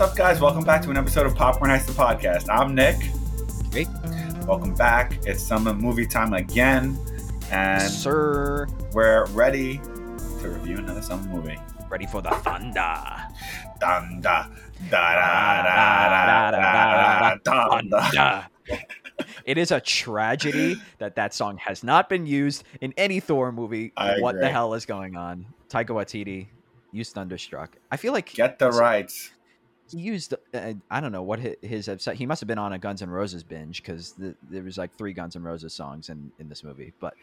What's up, guys? Welcome back to an episode of Popcorn Heist the podcast. I'm Nick. Hey. Welcome back. It's summer movie time again. And sir, we're ready to review another summer movie. Ready for the thunder. Thunder. Da da da da da da thunder. It is a tragedy that that song has not been used in any Thor movie. I what agree. the hell is going on? Taika Waititi, use Thunderstruck. I feel like get the rights he used uh, I don't know what hi- his upset. He must have been on a Guns N' Roses binge because the, there was like three Guns N' Roses songs in in this movie. But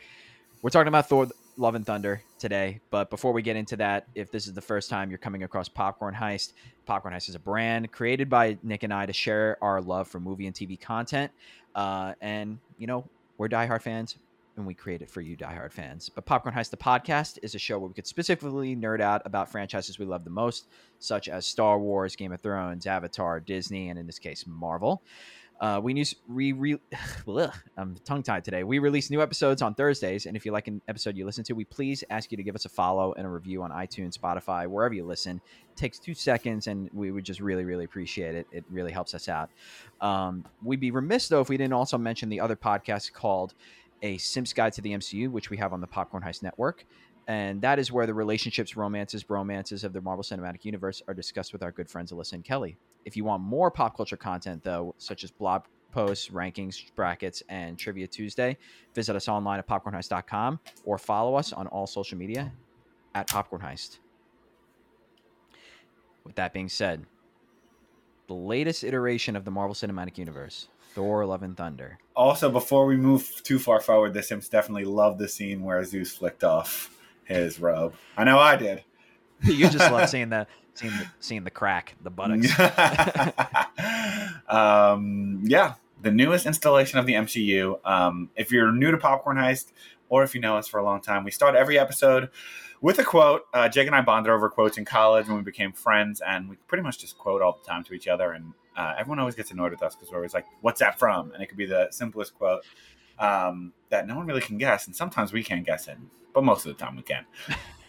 we're talking about Thor: Love and Thunder today. But before we get into that, if this is the first time you're coming across Popcorn Heist, Popcorn Heist is a brand created by Nick and I to share our love for movie and TV content. Uh, and you know we're diehard fans. And we create it for you, diehard fans. But Popcorn Heist, the podcast, is a show where we could specifically nerd out about franchises we love the most, such as Star Wars, Game of Thrones, Avatar, Disney, and in this case, Marvel. Uh, we use we re, I'm tongue tied today. We release new episodes on Thursdays, and if you like an episode you listen to, we please ask you to give us a follow and a review on iTunes, Spotify, wherever you listen. It takes two seconds, and we would just really, really appreciate it. It really helps us out. Um, we'd be remiss though if we didn't also mention the other podcast called A Simps Guide to the MCU, which we have on the Popcorn Heist Network and that is where the relationships, romances, bromances of the Marvel Cinematic Universe are discussed with our good friends Alyssa and Kelly. If you want more pop culture content, though, such as blog posts, rankings, brackets, and Trivia Tuesday, visit us online at popcornheist.com or follow us on all social media at Popcorn Heist. With that being said, the latest iteration of the Marvel Cinematic Universe, Thor: Love and Thunder. Also, before we move too far forward, the Sims definitely loved the scene where Zeus flicked off his robe. I know I did. you just love seeing the seeing the, seeing the crack, the buttocks. um, yeah, the newest installation of the MCU. Um, if you're new to Popcorn Heist, or if you know us for a long time, we start every episode with a quote. Uh, Jake and I bonded over quotes in college when we became friends, and we pretty much just quote all the time to each other. And uh, everyone always gets annoyed with us because we're always like, "What's that from?" And it could be the simplest quote um, that no one really can guess, and sometimes we can't guess it, but most of the time we can.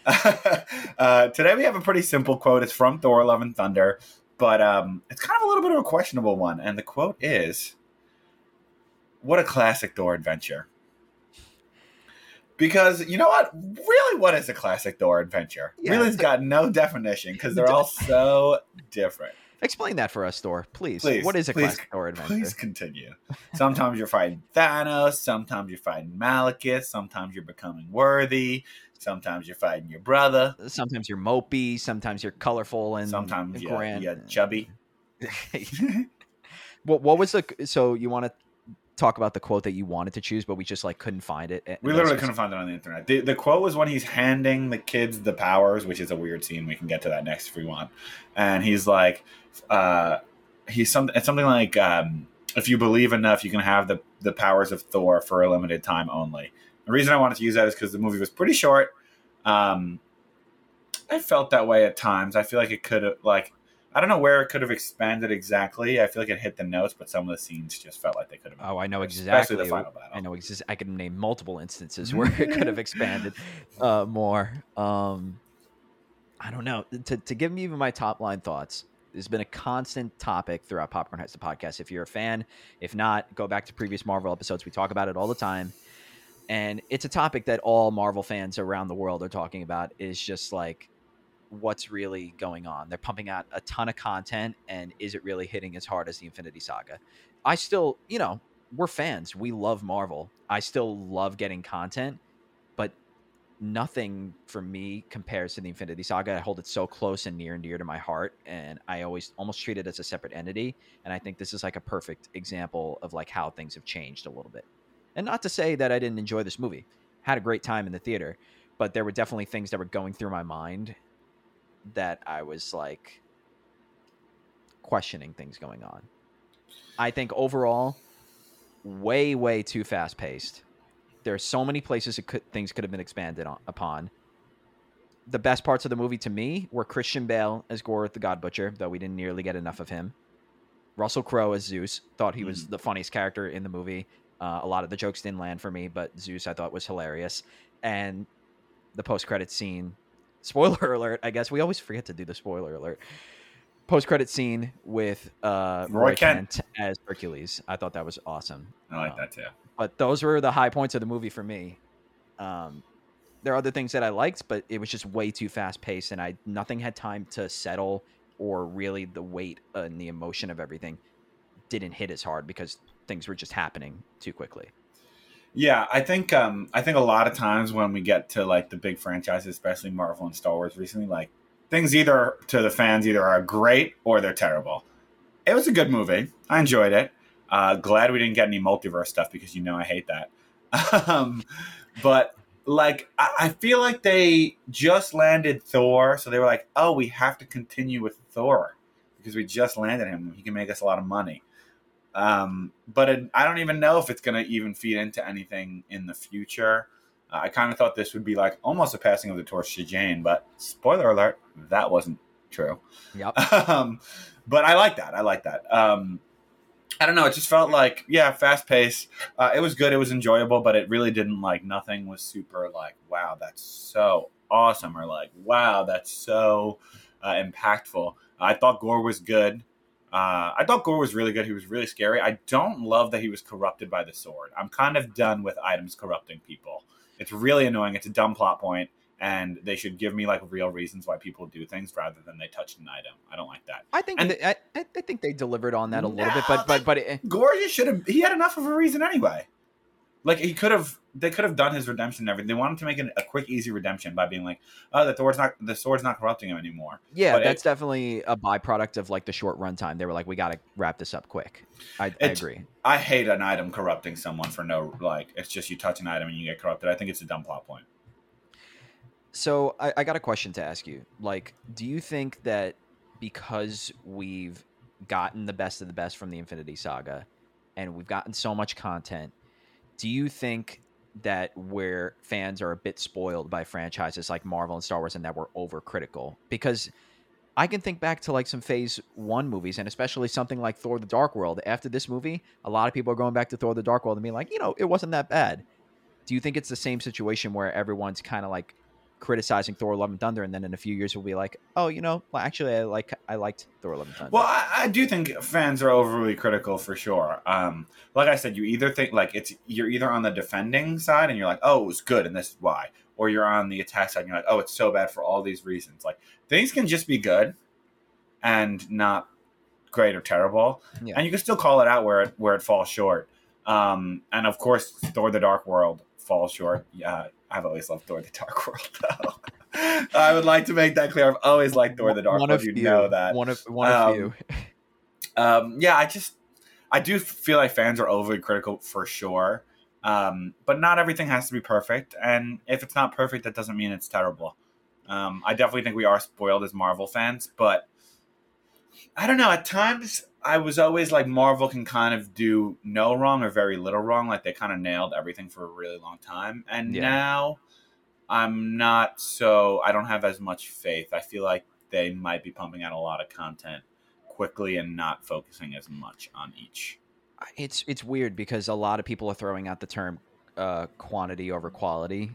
uh, today we have a pretty simple quote. It's from Thor: Love and Thunder, but um, it's kind of a little bit of a questionable one. And the quote is, "What a classic Thor adventure." Because you know what? Really, what is a classic Thor adventure? Yeah, really, it's it's got no definition because they're all so different. Explain that for us, Thor, please. Please, what is a please, classic Thor adventure? Please continue. Sometimes you're fighting Thanos. Sometimes you're fighting Malekith. Sometimes you're becoming worthy. Sometimes you're fighting your brother. Sometimes you're mopey, sometimes you're colorful and Sometimes you're, grand. you're chubby. what what was the so you want to talk about the quote that you wanted to choose, but we just like couldn't find it. We literally couldn't find it on the internet. The, the quote was when he's handing the kids the powers, which is a weird scene. We can get to that next if we want. And he's like, uh, he's something. It's something like, um, if you believe enough, you can have the the powers of Thor for a limited time only. The reason I wanted to use that is because the movie was pretty short. Um, I felt that way at times. I feel like it could have like. I don't know where it could have expanded exactly. I feel like it hit the notes, but some of the scenes just felt like they could have. Oh, I know Especially exactly. the final battle. I know exist. I can name multiple instances where it could have expanded uh, more. Um, I don't know. To to give me even my top line thoughts. There's been a constant topic throughout Popcorn Heist the podcast. If you're a fan, if not, go back to previous Marvel episodes. We talk about it all the time, and it's a topic that all Marvel fans around the world are talking about. Is just like what's really going on. They're pumping out a ton of content, and is it really hitting as hard as the Infinity Saga? I still, you know, we're fans. We love Marvel. I still love getting content, but nothing for me compares to the Infinity Saga. I hold it so close and near and dear to my heart, and I always almost treat it as a separate entity. And I think this is like a perfect example of like how things have changed a little bit. And not to say that I didn't enjoy this movie. Had a great time in the theater, but there were definitely things that were going through my mind that I was like, questioning things going on. I think overall, way way too fast paced. There's so many places it could, things could have been expanded on, upon. The best parts of the movie to me were Christian Bale as Gorr the God Butcher, though we didn't nearly get enough of him. Russell Crowe as Zeus, thought he was Mhm. the funniest character in the movie. Uh, a lot of the jokes didn't land for me, but Zeus I thought was hilarious. And the post credit scene, spoiler alert, I guess we always forget to do the spoiler alert. Post credit scene with uh, Roy Roy, Kent. Kent. as Hercules. I thought that was awesome. I like Um, that too. But those were the high points of the movie for me. Um, there are other things that I liked, but it was just way too fast paced, and I nothing had time to settle or really the weight and the emotion of everything didn't hit as hard because things were just happening too quickly. Yeah, I think um, I think a lot of times when we get to like the big franchises, especially Marvel and Star Wars recently, like things either to the fans either are great or they're terrible. It was a good movie. I enjoyed it. Uh, glad we didn't get any multiverse stuff because you know I hate that. um, but like I, I feel like they just landed Thor, so they were like, "Oh, we have to continue with Thor because we just landed him. He can make us a lot of money." Um, but it, I don't even know if it's going to even feed into anything in the future. Uh, I kind of thought this would be like almost a passing of the torch to Jane, but spoiler alert, that wasn't true. Yep. um, but I like that. I like that. Um, I don't know. It just felt like, yeah, fast pace. Uh, it was good. It was enjoyable, but it really didn't like nothing was super like, wow, that's so awesome, or like, wow, that's so uh, impactful. I thought Gorr was good. Uh, I thought Gorr was really good. He was really scary. I don't love that he was corrupted by the sword. I'm kind of done with items corrupting people. It's really annoying. It's a dumb plot point, and they should give me like real reasons why people do things rather than they touched an item. I don't like that. I think And- that, I, I think they delivered on that a little bit, but but but it, Gorr just should have. He had enough of a reason anyway. Like he could have. They could have done his redemption and everything. They wanted to make it a quick, easy redemption by being like, "Oh, the sword's not the sword's not corrupting him anymore." yeah, But it- that's definitely a byproduct of like the short runtime. They were like, we got to wrap this up quick. I, I agree. I hate an item corrupting someone for no like. It's just you touch an item and you get corrupted. I think it's a dumb plot point. So I, I got a question to ask you. Like, do you think that because we've gotten the best of the best from the Infinity Saga and we've gotten so much content, do you think that where fans are a bit spoiled by franchises like Marvel and Star Wars and that we're overcritical? Because I can think back to like some phase one movies and especially something like Thor the Dark World. After this movie, a lot of people are going back to Thor the Dark World and being like, you know, it wasn't that bad. Do you think it's the same situation where everyone's kind of like criticizing Thor: Love and Thunder, and then in a few years we'll be like, oh, you know, well, actually, I like I liked Thor: Love and Thunder. Well, I, I do think fans are overly critical for sure. Um, like I said, you either think like it's you're either on the defending side and you're like, oh, it was good and this is why, or you're on the attack side and you're like, oh, it's so bad for all these reasons. Like things can just be good and not great or terrible, Yeah. and you can still call it out where it where it falls short. Um, and of course, Thor: The Dark World falls short. Yeah, I've always loved Thor: The Dark World. Though. I would like to make that clear. I've always liked Thor: The Dark one World. of You know that. one of one of Um, few. Um, yeah, I just I do feel like fans are overly critical for sure. Um, but not everything has to be perfect, and if it's not perfect, that doesn't mean it's terrible. Um, I definitely think we are spoiled as Marvel fans, but I don't know. At times, I was always like Marvel can kind of do no wrong or very little wrong. Like they kind of nailed everything for a really long time, and Yeah. now I'm not so. I don't have as much faith. I feel like they might be pumping out a lot of content quickly and not focusing as much on each. It's it's weird because a lot of people are throwing out the term uh, quantity over quality.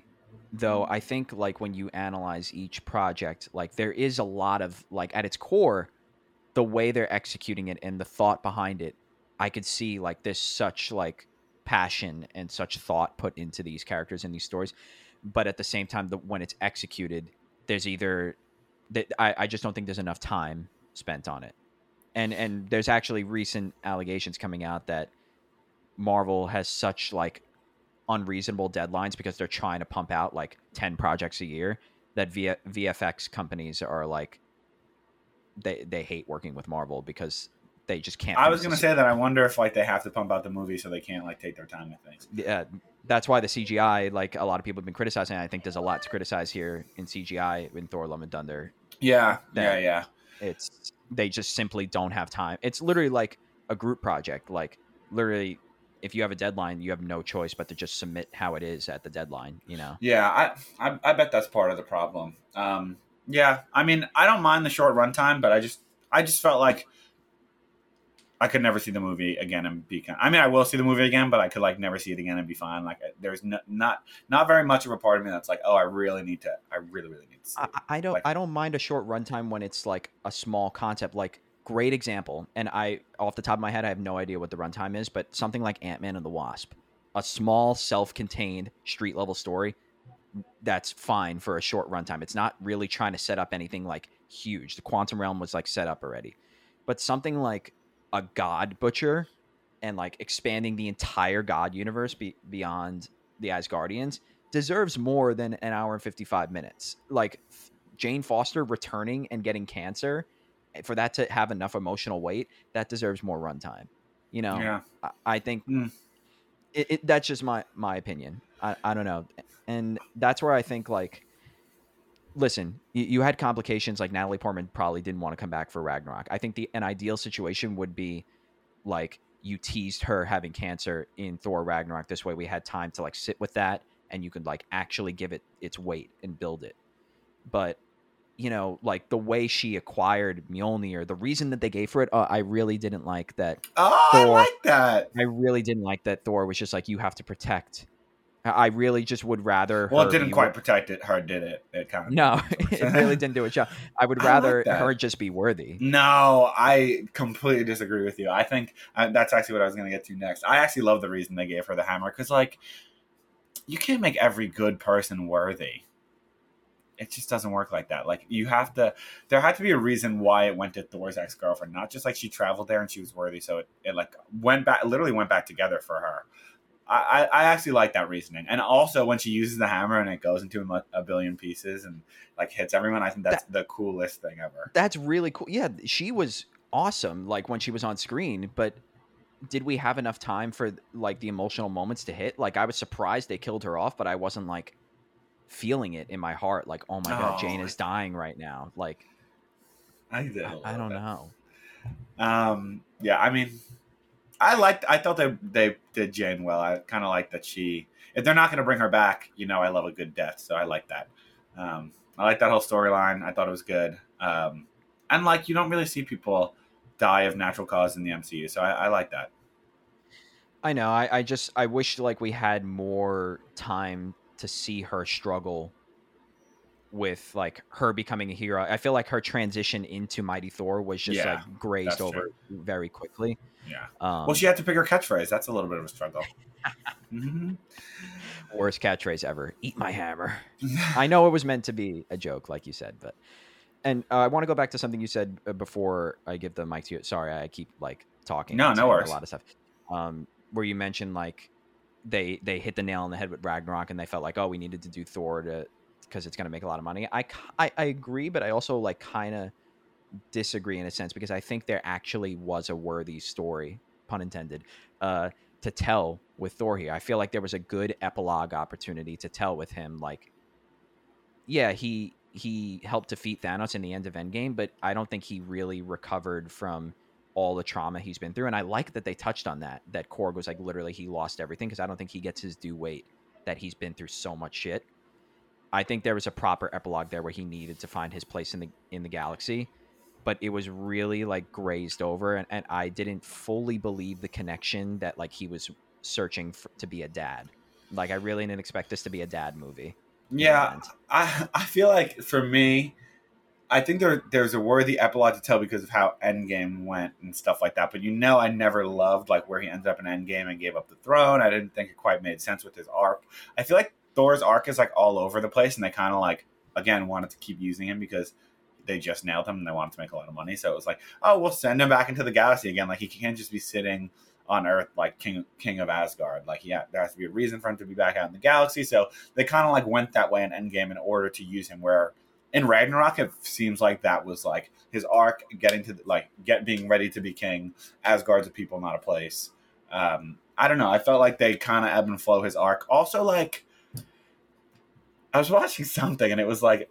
Though I think like when you analyze each project, like there is a lot of like at its core, the way they're executing it and the thought behind it, I could see like this such like passion and such thought put into these characters and these stories. But at the same time, the, when it's executed, there's either that I, I just don't think there's enough time spent on it and and there's actually recent allegations coming out that Marvel has such like unreasonable deadlines because they're trying to pump out like 10 projects a year that v- VFX companies are like they they hate working with Marvel because they just can't I was gonna say that I wonder if like they have to pump out the movie so they can't like take their time with things. yeah, that's why the CGI, like a lot of people have been criticizing. I think there's a lot to criticize here in CGI in Thor: Love and Thunder. Yeah, yeah, yeah. It's they just simply don't have time. It's literally like a group project. Like literally, if you have a deadline, you have no choice but to just submit how it is at the deadline. You know. Yeah, I I, I bet that's part of the problem. Um, yeah, I mean, I don't mind the short runtime, but I just I just felt like I could never see the movie again and be. I mean, I will see the movie again, but I could like never see it again and be fine. Like, there's no, not not very much of a part of me that's like, oh, I really need to. I really really need to. See I, I don't Like- I don't mind a short runtime when it's like a small concept. Like great example, and I off the top of my head, I have no idea what the runtime is, but something like Ant Man and the Wasp, a small self-contained street level story. That's fine for a short runtime. It's not really trying to set up anything like huge. The Quantum Realm was like set up already, but something like a God Butcher and like expanding the entire God universe be- beyond the Asgardians deserves more than an hour and 55 minutes. Like Jane Foster returning and getting cancer eh, for that to have enough emotional weight, that deserves more runtime. You know, Yeah, I, I think Mm. it, it, that's just my my opinion. I, I don't know, and that's where I think like, listen, you, had complications. Like Natalie Portman probably didn't want to come back for Ragnarok. I think the an ideal situation would be like you teased her having cancer in Thor Ragnarok. This way, we had time to like sit with that, and you could like actually give it its weight and build it. But you know, like the way she acquired Mjolnir, the reason that they gave for it, uh, I really didn't like that oh, I Thor- like that. I really didn't like that Thor was just like you have to protect. I really just would rather. Well, it didn't quite protect it. Her did it. It kind of No, it really didn't do a job. I would I like rather her just be worthy. No, I completely disagree with you. I think uh, that's actually what I was going to get to next. I actually love the reason they gave her the hammer because, like, you can't make every good person worthy. It just doesn't work like that. Like, you have to. There had to be a reason why it went to Thor's ex girlfriend, not just like she traveled there and she was worthy, so it, it like went back, literally went back together for her. I, I actually like that reasoning, and also when she uses the hammer and it goes into a, mu- a billion pieces and like hits everyone, I think that's the coolest thing ever. That's really cool. Yeah, she was awesome. Like when she was on screen, but did we have enough time for like the emotional moments to hit? Like I was surprised they killed her off, but I wasn't like feeling it in my heart. Like oh my god, Oh, Jane is dying right now. Like I did. I, I don't bit. know. Um, yeah, I mean, I liked. I thought they they did Jane well. I kind of like that she. If they're not going to bring her back, you know, I love a good death, so I like that. Um, I like that whole storyline. I thought it was good. Um, and like, you don't really see people die of natural cause in the MCU, so I, I like that. I know. I, I just I wish like we had more time to see her struggle with like her becoming a hero. I feel like her transition into Mighty Thor was just Yeah, like grazed over very quickly. Yeah. Um, Well, she had to pick her catchphrase. That's a little bit of a struggle. Mhm. worst catchphrase ever. Eat my hammer. I know it was meant to be a joke, like you said, but and uh, I want to go back to something you said uh, before I give the mic to you. Sorry, I keep like talking. No, no worries. A lot of stuff. Um, where you mentioned like they they hit the nail on the head with Ragnarok, and they felt like oh we needed to do Thor to because it's going to make a lot of money. I, I I agree, but I also like kind of disagree in a sense because I think there actually was a worthy story, pun intended, uh, to tell with Thor here. I feel like there was a good epilogue opportunity to tell with him. Like, yeah, he he helped defeat Thanos in the end of Endgame, but I don't think he really recovered from all the trauma he's been through. And I like that they touched on that. That Korg was like literally he lost everything because I don't think he gets his due weight that he's been through so much shit. I think there was a proper epilogue there where he needed to find his place in the in the galaxy, but it was really like grazed over, and, and I didn't fully believe the connection that like he was searching for, to be a dad. Like I really didn't expect this to be a dad movie. Yeah. I I feel like for me, I think there there's a worthy epilogue to tell because of how Endgame went and stuff like that. But you know, I never loved like where he ended up in Endgame and gave up the throne. I didn't think it quite made sense with his arc. I feel like Thor's arc is like all over the place, and they kind of like again wanted to keep using him because they just nailed him and they wanted to make a lot of money. So it was like, oh, we'll send him back into the galaxy again. Like he can't just be sitting on Earth like king king of Asgard. Like yeah, there has to be a reason for him to be back out in the galaxy. So they kind of like went that way in Endgame in order to use him. Where in Ragnarok, it seems like that was like his arc getting to like get being ready to be king. Asgard's a people, not a place. Um, I don't know. I felt like they kind of ebb and flow his arc. Also, like I was watching something and it was like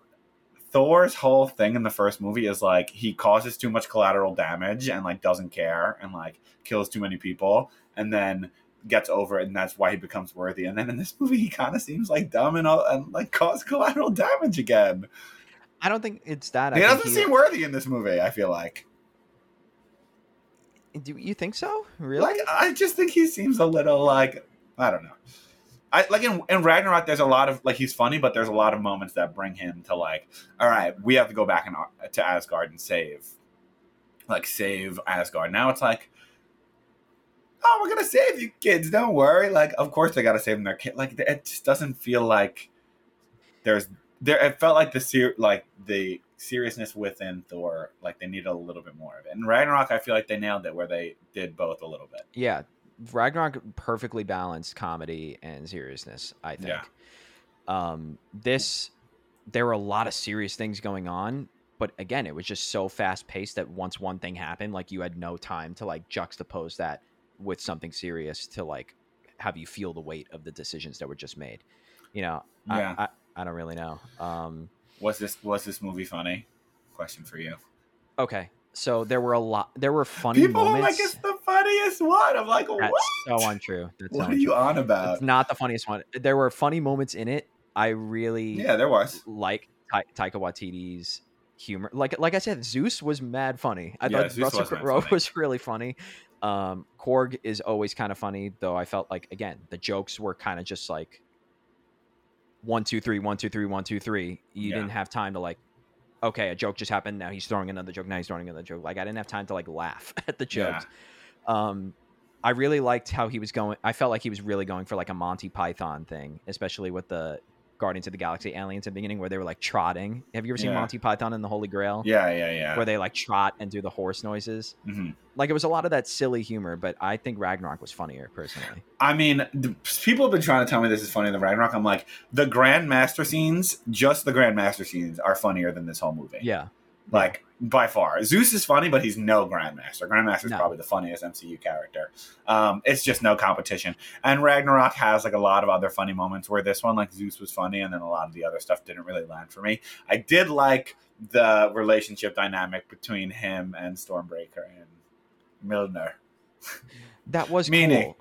Thor's whole thing in the first movie is like he causes too much collateral damage and like doesn't care and like kills too many people and then gets over it and that's why he becomes worthy. And then in this movie he kind of seems like dumb and, all, and like cause collateral damage again. I don't think it's that. He doesn't seem worthy in this movie, I feel like. Do you think so? Really? Like I just think he seems a little like I don't know. I like in, in Ragnarok. There's a lot of like he's funny, but there's a lot of moments that bring him to like, all right, we have to go back and uh, to Asgard and save, like save Asgard. Now it's like, oh, we're gonna save you kids. Don't worry. Like, of course they gotta save them their kid. Like it just doesn't feel like there's there. It felt like the ser- like the seriousness within Thor, like they needed a little bit more of it. In Ragnarok, I feel like they nailed it where they did both a little bit. yeah, Ragnarok perfectly balanced comedy and seriousness. I think. Yeah. Um, this there were a lot of serious things going on, but again, it was just so fast paced that once one thing happened, like you had no time to like juxtapose that with something serious to like have you feel the weight of the decisions that were just made. You know, I- Yeah. I, I, don't really know. Um, Was this was this movie funny? Question for you. okay, so there were a lot. There were funny moments. People are like it's the funniest one. I'm like, That's what? so untrue. That's so What are untrue. you on about? It's not the funniest one. There were funny moments in it. I really Yeah, there was. like Ta- Taika Waititi's humor. Like like I said, Zeus was mad funny. I Yeah, thought Zeus Russell was Crowe was really funny. Um, Korg is always kind of funny, though. I felt like again the jokes were kind of just like one two three one two three one two three. You Yeah. didn't have time to like. Okay, a joke just happened. Now he's throwing another joke. Now he's throwing another joke. Like I didn't have time to like laugh at the Yeah. jokes. Um, I really liked how he was going. I felt like he was really going for like a Monty Python thing, especially with the Guardians of the Galaxy aliens at the beginning, where they were like trotting. Have you ever seen Yeah. Monty Python and the Holy Grail? Yeah, yeah, yeah. Where they like trot and do the horse noises. hmm Like it was a lot of that silly humor, but I think Ragnarok was funnier personally. I mean, the, people have been trying to tell me this is funnier than Ragnarok. I'm like, the Grandmaster scenes, just the Grandmaster scenes, are funnier than this whole movie. Yeah, Like by far, Zeus is funny, but he's no Grandmaster. Grandmaster is No. probably the funniest MCU character. Um, it's just no competition. And Ragnarok has like a lot of other funny moments where this one, like Zeus, was funny, and then a lot of the other stuff didn't really land for me. I did like the relationship dynamic between him and Stormbreaker and Mjolnir. that was Meaning. cool.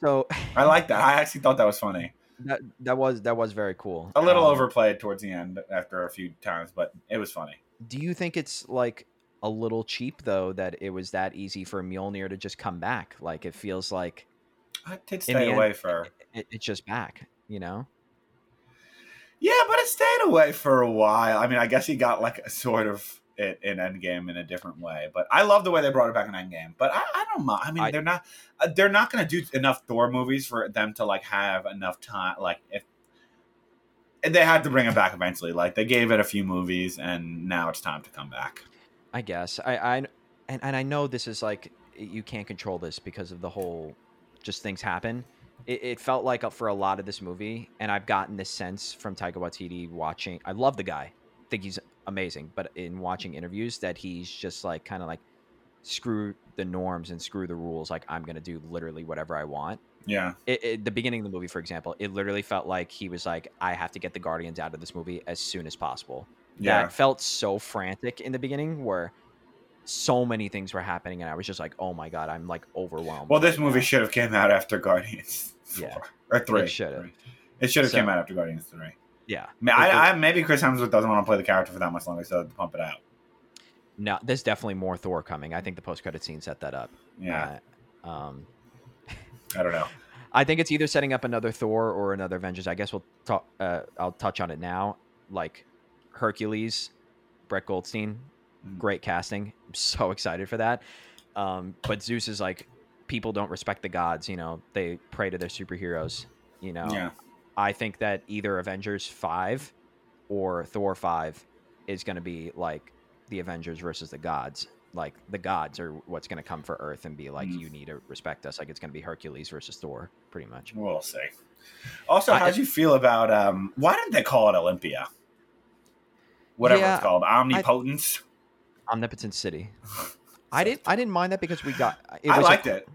So I like that. I actually thought that was funny. that that was that was very cool. A little Um, overplayed towards the end after a few times, but it was funny. Do you think it's like a little cheap though that it was that easy for Mjolnir to just come back? Like it feels like I did stay the end- away for. it, it's just back. You know? Yeah, but it stayed away for a while. I mean, I guess he got like a sort of it in Endgame in a different way. But I love the way they brought it back in Endgame. But I, I don't mind. I mean, I- they're not uh, they're not going to do enough Thor movies for them to like have enough time. Like if they had to bring it back eventually. Like they gave it a few movies, and now it's time to come back. I guess I, I and, and I know this is like you can't control this because of the whole just things happen. It, it felt like for a lot of this movie, and I've gotten this sense from Taika Waititi watching. I love the guy, think he's amazing, but in watching interviews, that he's just like kind of like screw the norms and screw the rules. Like I'm gonna do literally whatever I want. Yeah, It, it, the beginning of the movie, for example, it literally felt like he was like, I have to get the Guardians out of this movie as soon as possible yeah. that felt so frantic in the beginning where so many things were happening and I was just like, oh my god, I'm like overwhelmed. Well, this movie should have came out after Guardians. Yeah. four, or three. It should've. Three. It should have So- came out after Guardians three. yeah. I, It- I, I maybe Chris Hemsworth doesn't want to play the character for that much longer, so to pump it out. No, there's definitely more Thor coming. I think the post credit scene set that up. Yeah, Uh, um, I don't know. I think it's either setting up another Thor or another Avengers. I guess we'll talk. Uh, I'll touch on it now. Like Hercules, Brett Goldstein, Mm. great casting. I'm so excited for that. Um, but Zeus is like, people don't respect the gods. You know, they pray to their superheroes. You know, Yeah, I think that either Avengers five or Thor five is going to be like the Avengers versus the gods. Like the gods are what's going to come for Earth and be like, Mhm. you need to respect us. Like it's going to be Hercules versus Thor, pretty much. we'll see. Also, how do you feel about um? Why didn't they call it Olympia? Whatever Yeah, it's called, Omnipotence. Omnipotent City. I didn't. I didn't mind that because we got. It I was a liked co- it.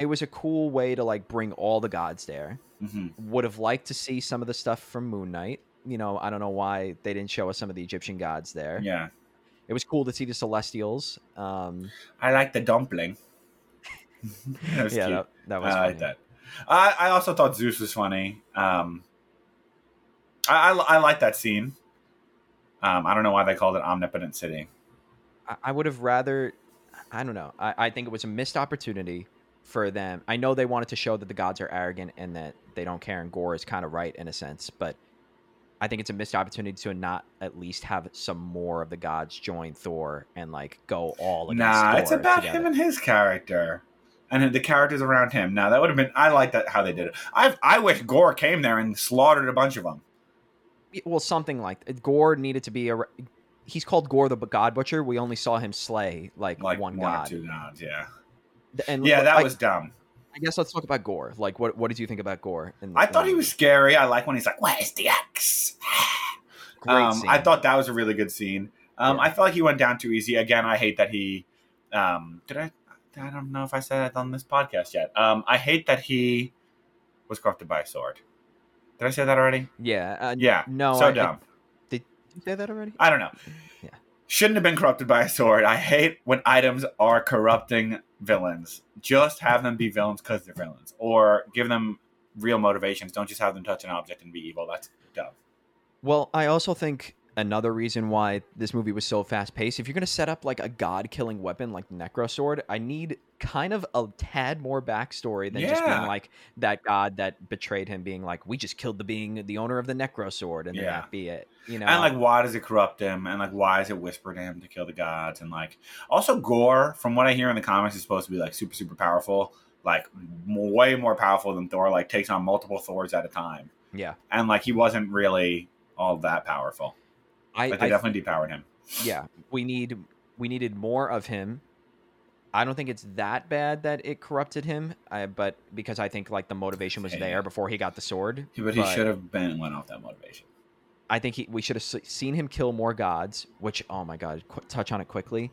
It was a cool way to like bring all the gods there. hmm Would have liked to see some of the stuff from Moon Knight. you know, I don't know why they didn't show us some of the Egyptian gods there. Yeah, It was cool to see the Celestials. Um, I like the dumpling. that was yeah, that, that was I like that. I, I also thought Zeus was funny. Um, I, I, I like that scene. Um, I don't know why they called it Omnipotent City. I, I would have rather. I don't know. I, I think it was a missed opportunity for them. I know they wanted to show that the gods are arrogant and that they don't care, and Gorr is kind of right in a sense, but I think it's a missed opportunity to not at least have some more of the gods join Thor and like go all against Nah, Thor it's about together. him and his character, and the characters around him. Now that would have been. I like that how they did it. I I wish Gorr came there and slaughtered a bunch of them. well, something like Gorr needed to be a. He's called Gorr the God Butcher. We only saw him slay like, Like one one god. two gods. Yeah, And yeah, that like, was dumb. I guess let's talk about Gorr. Like, what what did you think about Gorr? in- I thought the he was scary. I like when he's like, "Where's the axe?" Um. I thought that was a really good scene. Um, Yeah. I felt like he went down too easy. Again, I hate that he. Um, did I? I don't know if I said that on this podcast yet. Um, I hate that he was corrupted by a sword. Did I say that already? Yeah. Uh, Yeah. No. so I, I- dumb. did you say that already? I don't know. Yeah. Shouldn't have been corrupted by a sword. I hate when items are corrupting villains. Just have them be villains because they're villains, or give them real motivations. Don't just have them touch an object and be evil. That's dumb. Well, I also think another reason why this movie was so fast paced, if you're going to set up like a god killing weapon like Necro Sword, I need kind of a tad more backstory than just being like that god that betrayed him being like, we just killed the being, the owner of the Necro Sword, and then Yeah. that be it. You know? And like, why does it corrupt him? And like, why is it whispered to him to kill the gods? And like, also Gorr, from what I hear in the comics, is supposed to be like super, super powerful, like m- way more powerful than Thor. Like, takes on multiple Thors at a time. yeah. And like, he wasn't really all that powerful. I, Like, they I definitely depowered him. yeah we need we needed more of him i don't think it's that bad that it corrupted him I, but because i think like the motivation was Yeah. there before he got the sword But he should have been went off that motivation. i think he, we should have seen him kill more gods which oh my god qu- touch on it quickly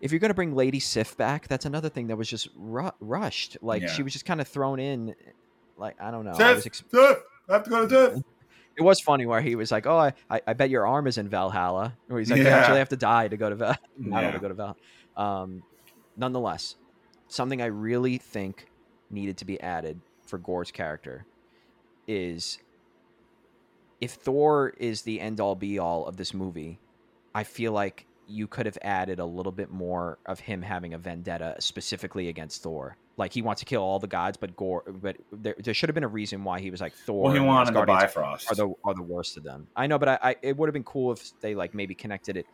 if you're going to bring lady sif back that's another thing that was just ru- rushed like Yeah. she was just kind of thrown in like i don't know I was ex- Sif, I have to go to Sif. It was funny where he was like oh I, I, I bet your arm is in valhalla or he's like Yeah. you actually have to die to go to Val- Valhalla Yeah. to go to Val. Um, nonetheless, something I really think needed to be added for Gorr's character is if Thor is the end all be all of this movie, I feel like you could have added a little bit more of him having a vendetta specifically against Thor. Like he wants to kill all the gods, but Gorr, but there, there should have been a reason why he was like Thor. Well, he wanted the Bifrost. are the are the worst of them. I know, but I, I it would have been cool if they like maybe connected it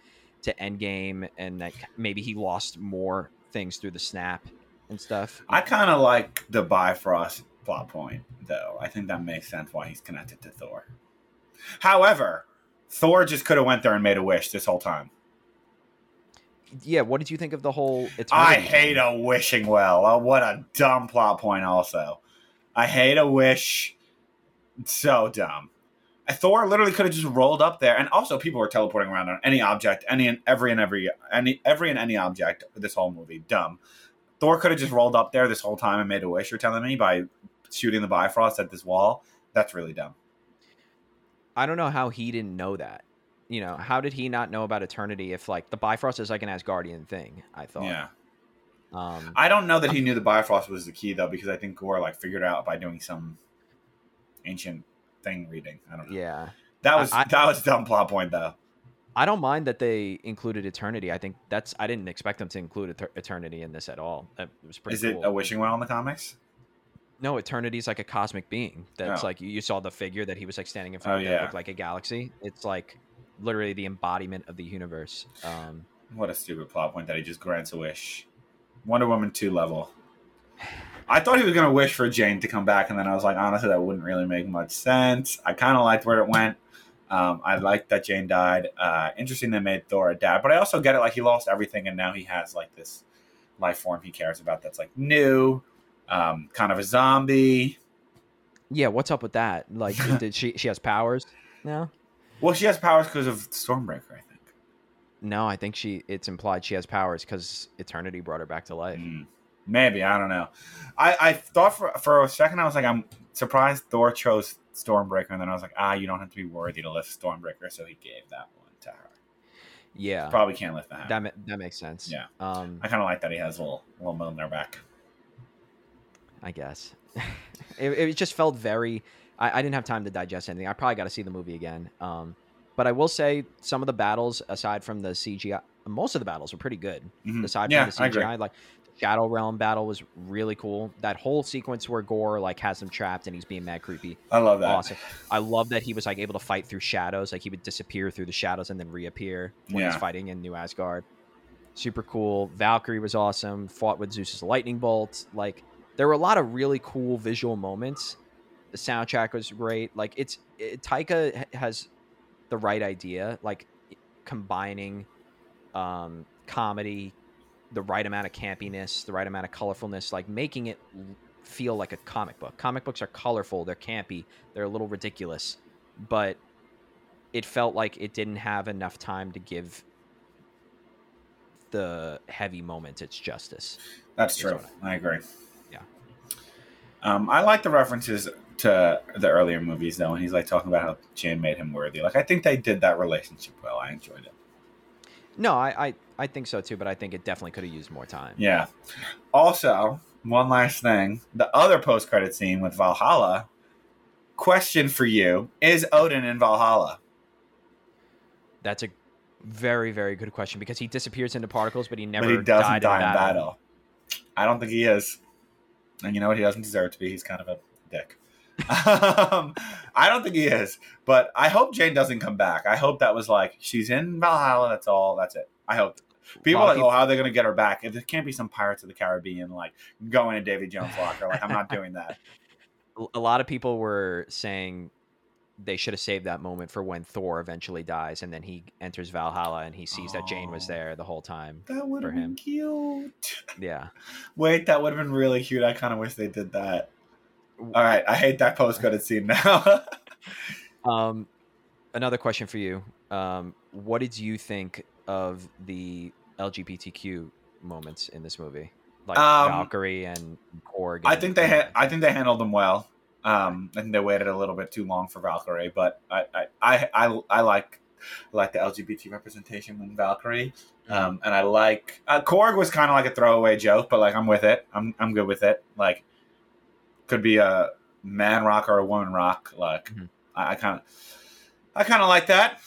to Endgame and like maybe he lost more things through the snap and stuff. I kind of like the Bifrost plot point, though. I think that makes sense why he's connected to Thor. However, Thor just could have went there and made a wish this whole time. Yeah, what did you think of the whole? I thing? hate a wishing well. Oh, what a dumb plot point. Also, I hate a wish. So dumb. Thor literally could have just rolled up there, and also people were teleporting around on any object, any and every and every any every and any object. This whole movie, dumb. Thor could have just rolled up there this whole time and made a wish. You're telling me by shooting the Bifrost at this wall? That's really dumb. I don't know how he didn't know that. You know, how did he not know about Eternity if like the Bifrost is like an Asgardian thing? I thought. Yeah, Um, I don't know that he knew the Bifrost was the key though, because I think Gorr like figured it out by doing some ancient thing reading. I don't know. yeah. That was I- that was a dumb plot point though. I don't mind that they included Eternity. I think that's I didn't expect them to include Eter- Eternity in this at all. It was pretty. Is it cool. a wishing well in the comics? No, Eternity's like a cosmic being. That's Oh. like you, saw the figure that he was like standing in front Oh, of that looked like a galaxy. It's like literally the embodiment of the universe. Um, What a stupid plot point that he just grants a wish. Wonder Woman two level. I thought he was gonna wish for Jane to come back, and then I was like, honestly, that wouldn't really make much sense. I kind of liked where it went. Um, I liked that Jane died. Uh, interesting they made Thor a dad, but I also get it. Like he lost everything, and now he has like this life form he cares about that's like new, um, kind of a zombie. yeah, what's up with that? Like, did she she has powers now? Well, she has powers because of Stormbreaker, I think. No, I think she. It's implied she has powers because Eternity brought her back to life. Mm, maybe I don't know. I, I thought for for a second I was like I'm surprised Thor chose Stormbreaker, and then I was like, ah, you don't have to be worthy to lift Stormbreaker, so he gave that one to her. Yeah, Probably can't lift that. that ma- that makes sense. Yeah. Um, I kind of like that he has a little little Mjolnir back. I guess. it, it just felt very. I, I didn't have time to digest anything. I probably got to see the movie again. Um, but I will say some of the battles, aside from the CGI, most of the battles were pretty good. Mhm. Aside Yeah, from I the. CGI, like Shadow Realm battle was really cool. That whole sequence where Gorr like has him trapped and he's being mad creepy. I love that. Awesome. I love that he was like able to fight through shadows. Like he would disappear through the shadows and then reappear when he's Yeah. fighting in New Asgard. Super cool. Valkyrie was awesome. Fought with Zeus's lightning bolt. Like there were a lot of really cool visual moments. The soundtrack was great. Like it's it, Taika has the right idea, like combining um, comedy, the right amount of campiness, the right amount of colorfulness, like making it feel like a comic book. Comic books are colorful, they're campy, they're a little ridiculous, but it felt like it didn't have enough time to give the heavy moments its justice. That's true. what I agree. Yeah. Um, I like the references to the earlier movies though, and he's like talking about how Jane made him worthy. Like I think they did that relationship well. I enjoyed it. No, I, I, I think so too, but I think it definitely could have used more time. Yeah. Also, one last thing: the other post-credit scene with Valhalla. Question for you: Is Odin in Valhalla? That's a very, very good question because he disappears into particles, but he never but he doesn't died die in in battle. battle. I don't think he is. And you know what? He doesn't deserve to be. He's kind of a dick. um, I don't think he is. But I hope Jane doesn't come back. I hope that was like she's in Valhalla. That's all. That's it. I hope. People are like, oh, how are they going to get her back? If there can't be some Pirates of the Caribbean like going to Davy Jones' locker, like I'm not doing that. a lot of people were saying they should have saved that moment for when Thor eventually dies and then he enters Valhalla and he sees that Jane was Oh. there the whole time. That would have been cute. Yeah. Wait, that would have been really cute. I kind of wish they did that. All right, I hate that post credit scene now. Um, another question for you. Um, what did you think of the LGBTQ moments in this movie? Like Um, Valkyrie and Korg. I think they and- ha- I think they handled them well. Um, I think they waited a little bit too long for Valkyrie, but I I, I, I, I like like the LGBT representation in Valkyrie, um, and I like uh, Korg was kind of like a throwaway joke, but like I'm with it. I'm I'm good with it. Like could be a man rock or a woman rock. Like Mhm. I kind of I kind of like that.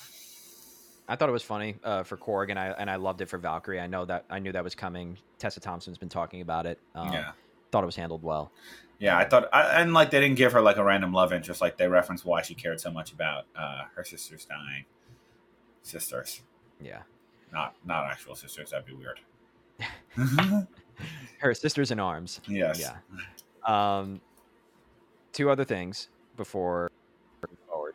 I thought it was funny uh, for Korg, and I and I loved it for Valkyrie. I know that I knew that was coming. Tessa Thompson's been talking about it. Um, yeah. Thought it was handled well. Yeah, I thought, I, and like they didn't give her like a random love interest. Like they referenced why she cared so much about uh, her sisters dying. Sisters, Yeah. not not actual sisters. That'd be weird. Her sisters in arms. yes. Yeah. Um, two other things before moving forward.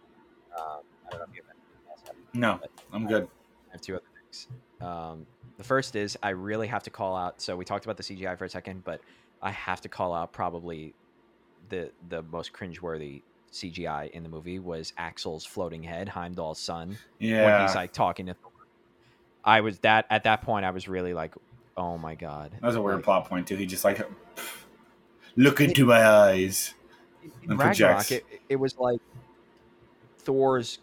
Um, I don't know if you have anything else. No, I'm good. I have two other things. Um, the first is I really have to call out. So we talked about the CGI for a second, but I have to call out probably the the most cringeworthy CGI in the movie was Axel's floating head, Heimdall's son, Yeah, when he's like talking to. Thor. I was that at that point. I was really like, "Oh my god!" that was a weird Like, plot point too. He just like look into my eyes. In and Ragnarok, projects. it, it was like Thor's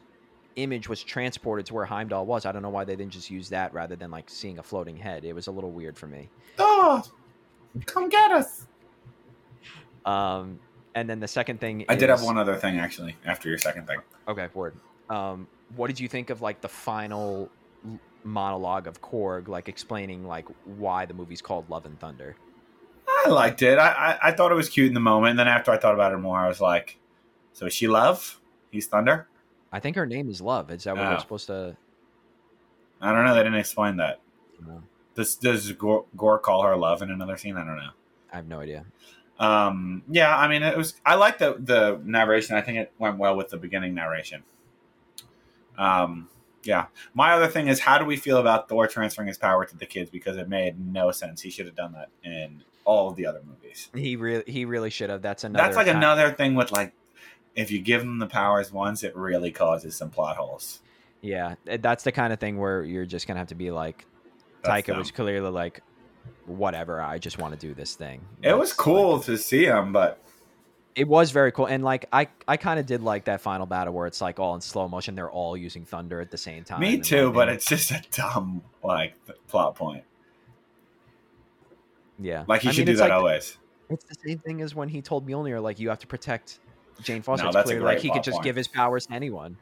image was transported to where Heimdall was. I don't know why they didn't just use that rather than like seeing a floating head. It was a little weird for me. Oh, come get us! Um, and then the second thing, I did have one other thing actually after your second thing. Okay, word. Um, what did you think of like the final monologue of Korg, like explaining like why the movie's called Love and Thunder? I liked it. I, I I thought it was cute in the moment, and then after I thought about it more, I was like, so is she love? He's thunder. I think her name is Love. Is that what Oh. we're supposed to? I don't know. They didn't explain that. Know, Does does Gorr, Gorr call her love in another scene? I don't know. I have no idea. Um, yeah, I mean, it was. I like the the narration. I think it went well with the beginning narration. Um, yeah. My other thing is, how do we feel about Thor transferring his power to the kids? Because it made no sense. He should have done that in all of the other movies. He really, he really should have. That's another. That's like ti- another thing with like, if you give them the powers once, it really causes some plot holes. Yeah, eh, that's the kind of thing where you're just gonna have to be like, That's Taika dumb. was clearly like, whatever. I just want to do this thing. It was cool like- to see him, but It was very cool, and like I, I kind of did like that final battle where it's like all in slow motion. They're all using thunder at the same time. Me too, like, but it's just a dumb like plot point. Yeah, Like he I should mean, do that like- always. It's the same thing as when he told Mjolnir, like you have to protect Jane Foster. No, it's that's a clear, great like he could just point. give his powers to anyone.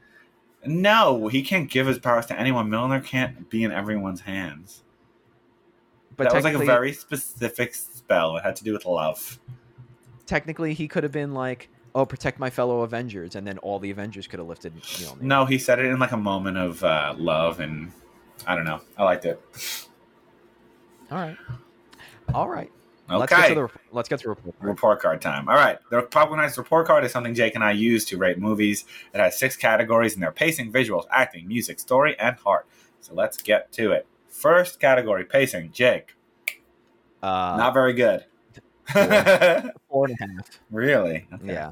No, he can't give his powers to anyone. Mjolnir can't be in everyone's hands. But that was like a very specific spell. It had to do with love. technically, he could have been like, "Oh, protect my fellow Avengers," and then all the Avengers could have lifted Mjolnir. No, he said it in like a moment of uh, love, and I don't know. I liked it. All right, all right. Let's get Okay. to the let's get to the report. card. Report card time. All right. The Popcorn Heist report card is something Jake and I use to rate movies. It has six categories, and they're pacing, visuals, acting, music, story, and heart. So let's get to it. First category, pacing. Jake, Uh, not very good. four and a half. really? Okay. Yeah.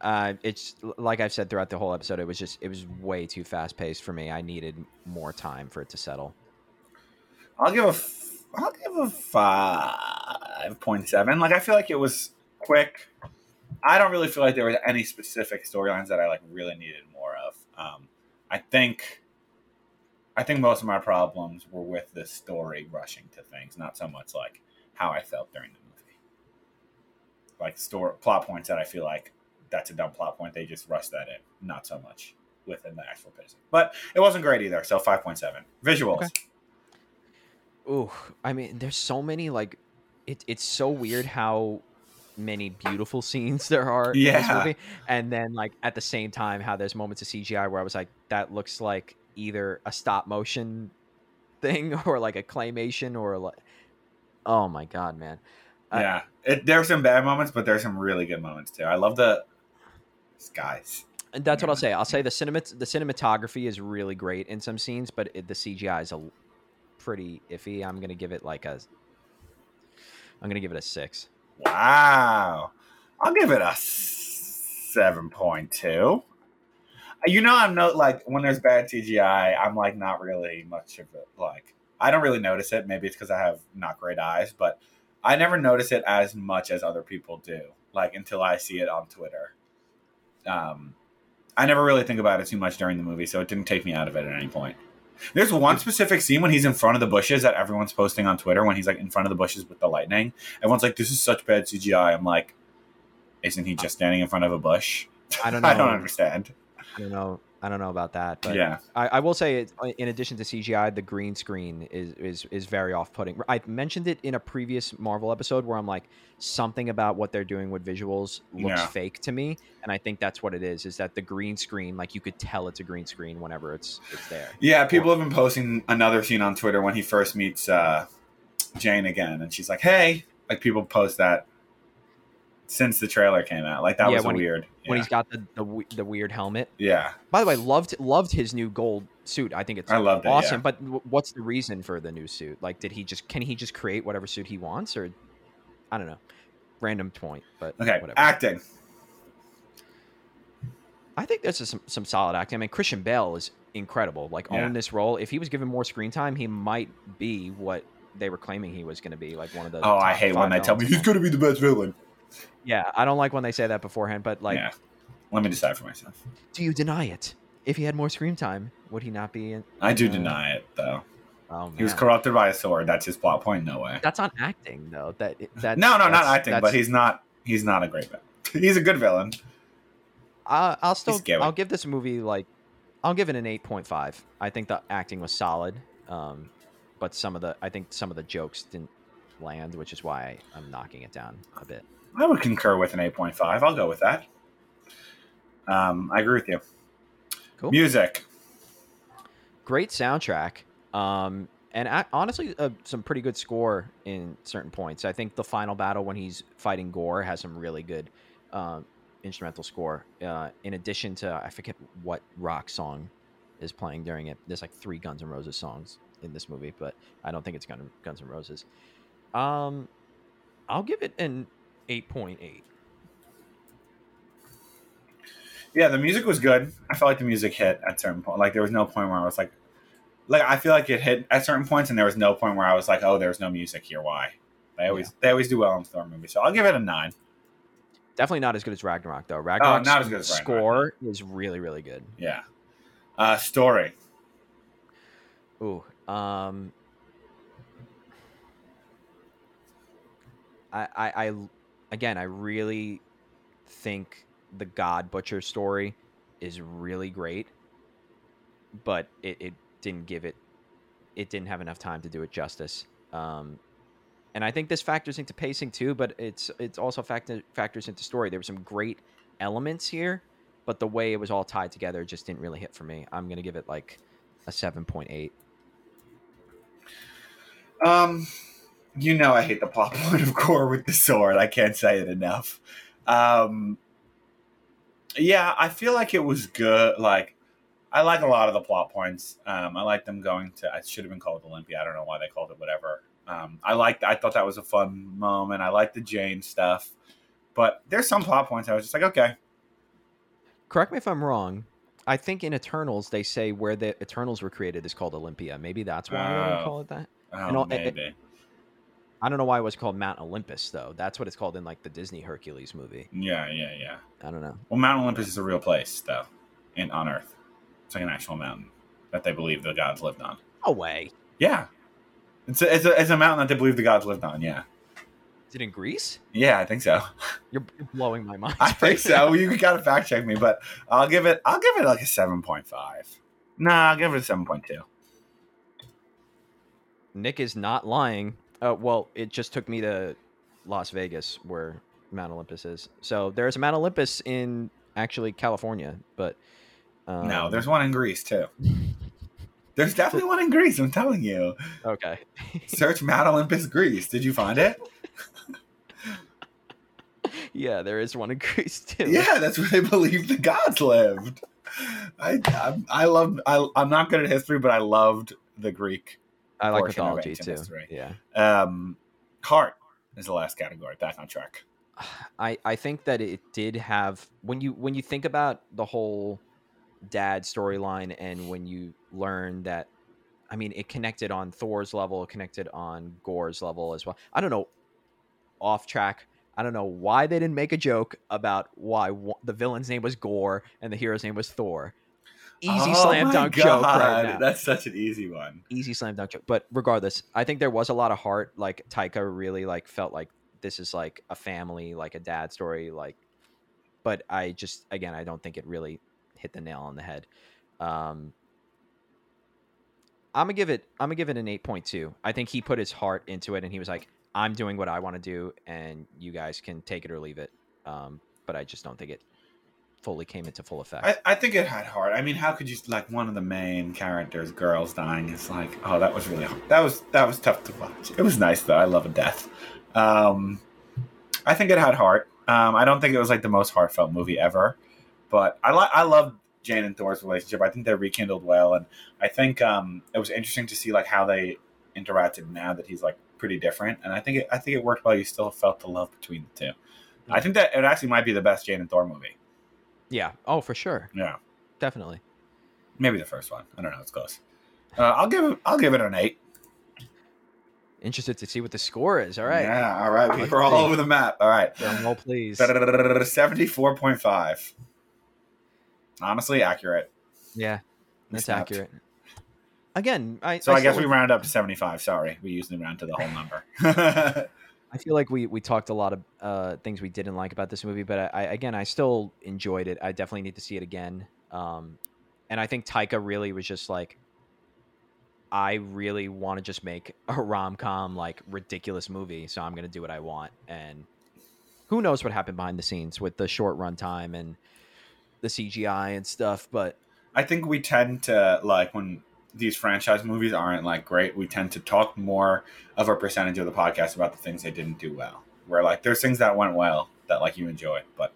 Uh, it's like I've said throughout the whole episode. It was just it was way too fast paced for me. I needed more time for it to settle. I'll give a. I'll give a five point seven. Like I feel like it was quick. I don't really feel like there was any specific storylines that I like really needed more of. Um, I think. I think most of my problems were with the story rushing to things, not so much like how I felt during the movie. Like store plot points that I feel like that's a dumb plot point. They just rushed that in, not so much within the actual pacing. But it wasn't great either. So five point seven. Visuals. Okay. Ooh, I mean, there's so many like, it, it's so weird how many beautiful scenes there are in this Yeah. movie, and then like at the same time how there's moments of CGI where I was like, that looks like either a stop motion thing or like a claymation or like, oh my god, man. I- yeah, it, there's some bad moments, but there's some really good moments too. I love the skies. And that's what I'll say. I'll say the cinemat the cinematography is really great in some scenes, but it, the CGI is a pretty iffy. I'm gonna give it like a. I'm gonna give it a six. Wow, I'll give it a seven point two. You know, I'm not like when there's bad CGI, I'm like not really much of it. Like I don't really notice it. Maybe it's because I have not great eyes, but I never notice it as much as other people do. Like until I see it on Twitter. Um, I never really think about it too much during the movie, so it didn't take me out of it at any point. There's one specific scene when he's in front of the bushes that everyone's posting on Twitter when he's like in front of the bushes with the lightning. Everyone's like, "This is such bad CGI." I'm like, "Isn't he just standing in front of a bush?" I don't know. I don't understand. I don't know. I don't know about that, but yeah, I, I will say, it, in addition to CGI, the green screen is is is very off putting. I mentioned it in a previous Marvel episode where I'm like, something about what they're doing with visuals looks Yeah. fake to me, and I think that's what it is. Is that the green screen? Like you could tell it's a green screen whenever it's it's there. yeah. People have been posting another scene on Twitter when he first meets uh, Jane again, and she's like, "Hey!" Like people post that since the trailer came out. Like that Yeah, was when he- weird. When yeah. he's got the, the the weird helmet. yeah, By the way, loved loved his new gold suit. I think it's I loved it, awesome. yeah. But w- what's the reason for the new suit? Like, did he just can he just create whatever suit he wants, or I don't know, random point. But okay. whatever. Acting. I think there's some some solid acting. I mean, Christian Bale is incredible. Like, Yeah. own this role. If he was given more screen time, he might be what they were claiming he was going to be. Like one of the. Oh, I hate when they tell me he's going to be the best villain. Yeah, I don't like when they say that beforehand. But like, yeah. Let me decide for myself. do you deny it? If he had more screen time, would he not be? In, I do Uh, deny it though. Oh. He was corrupted by a sword. That's his plot point. No way. That's not acting though. That that no, no, not acting. But he's not. He's not a great villain. He's a good villain. I, I'll still. I'll give this movie like I'll give it an eight point five. I think the acting was solid, um, but some of the I think some of the jokes didn't land, which is why I'm knocking it down a bit. I would concur with an eight point five. I'll go with that. Um, I agree with you. Cool. Music. Great soundtrack, um, and a honestly, uh, some pretty good score in certain points. I think the final battle when he's fighting Gorr has some really good um, instrumental score. Uh, in addition to I forget what rock song is playing during it. There's like three Guns N' Roses songs in this movie, but I don't think it's Gun- Guns N' Roses. Um, I'll give it an eight point eight. Yeah, the music was good. I felt like the music hit at certain point. Like there was no point where I was like, like I feel like it hit at certain points, and there was no point where I was like, oh, there's no music here. Why? They always they always do well in Thor movies. So I'll give it a nine. Definitely not as good as Ragnarok though. Ragnarok's Oh, not as good as Ragnarok. score is really really good. Yeah. Uh, story. Ooh, um, I, I, I, again, I really think the God Butcher story is really great, but it, it didn't give it, it didn't have enough time to do it justice. Um, and I think this factors into pacing too, but it's it's also factor, factors into story. There were some great elements here, but the way it was all tied together just didn't really hit for me. I'm gonna give it like a seven point eight. Um, you know I hate the plot point of Gorr with the sword. I can't say it enough. Um, yeah, I feel like it was good. Like, I like a lot of the plot points. Um, I like them going to. I should have been called Olympia. I don't know why they called it whatever. Um, I liked. I thought that was a fun moment. I like the Jane stuff, but there's some plot points I was just like, okay, Correct me if I'm wrong. I think in Eternals they say where the Eternals were created is called Olympia. Maybe that's why they Oh. don't call it that. oh, And all- maybe. I don't know why it was called Mount Olympus though. That's what it's called in like the Disney Hercules movie. yeah, yeah, yeah. I don't know. Well, Mount Olympus is a real place, though, in on Earth. It's like an actual mountain that they believe the gods lived on. No way. Yeah, it's a, it's a, it's a mountain that they believe the gods lived on. Yeah, Is it in Greece? yeah, I think so. You're you're blowing my mind. I think so. You gotta fact check me, but I'll give it I'll give it like a seven point five. Nah, I'll give it a seven point two. Nick is not lying. Uh, well, it just took me to Las Vegas, where Mount Olympus is. So there's a Mount Olympus in actually California, but um, no, there's one in Greece too. There's definitely one in Greece. I'm telling you. okay. Search Mount Olympus, Greece. Did you find it? yeah, there is one in Greece too. Yeah, that's where they believe the gods lived. I I, I love I, I'm not good at history, but I loved the Greek. I like mythology too. history. Yeah. Um, heart is the last category. Back on track. I, I think that it did have when you when you think about the whole dad storyline and when you learn that I mean it connected on Thor's level, it connected on Gorr's level as well. I don't know off track. I don't know why they didn't make a joke about why the villain's name was Gore and the hero's name was Thor. Easy Oh slam dunk joke right now. That's such an easy one. Easy slam dunk joke. But regardless, I think there was a lot of heart. Like Taika really like felt like this is like a family, like a dad story. Like, but I just again, I don't think it really hit the nail on the head. Um, I'm gonna give it. I'm gonna give it an eight point two. I think he put his heart into it, and he was like, "I'm doing what I want to do, and you guys can take it or leave it." Um, but I just don't think it fully came into full effect. I, I think it had heart. I mean, how could you like one of the main characters, girls dying? It's like, oh, that was really hard. that was that was tough to watch. It was nice though. I love a death. Um, I think it had heart. Um, I don't think it was like the most heartfelt movie ever, but I like I love Jane and Thor's relationship. I think they rekindled well, and I think um, it was interesting to see like how they interacted now that he's like pretty different. And I think it, I think it worked well. You still felt the love between the two. I think that it actually might be the best Jane and Thor movie. Yeah. Oh, for sure. Yeah. Definitely. Maybe the first one. I don't know. It's close. Uh, I'll give it. I'll give it an eight. Interested to see what the score is. All right. Yeah. All right. We're all over the map. All right. Drum roll, please. Seventy-four point five. Honestly, accurate. Yeah, that's snapped. accurate. Again, I So I, guess we round up to seventy-five. Sorry, we usually round to the whole number. I feel like we we talked a lot of uh, things we didn't like about this movie, but I, I again I still enjoyed it. I definitely need to see it again. Um, and I think Taika really was just like, I really want to just make a rom com like ridiculous movie, so I'm gonna do what I want. And who knows what happened behind the scenes with the short run time and the CGI and stuff, but I think we tend to like when these franchise movies aren't like great. We tend to talk more of a percentage of the podcast about the things they didn't do well. Where like there's things that went well that like you enjoy, but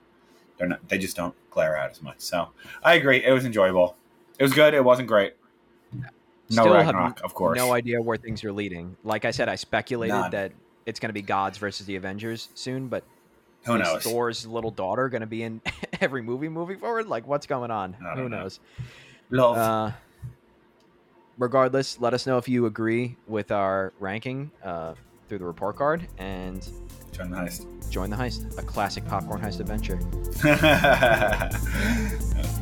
they're not. They just don't glare out as much. So I agree. It was enjoyable. It was good. It wasn't great. No Still Ragnarok, of course. no idea where things are leading. Like I said, I speculated None. that it's going to be gods versus the Avengers soon, but Who is knows? Thor's little daughter going to be in every movie moving forward? Like, what's going on? Who know. knows? Love. Uh, regardless, let us know if you agree with our ranking uh, through the report card and Join the heist. join Join the Heist, a classic popcorn heist adventure.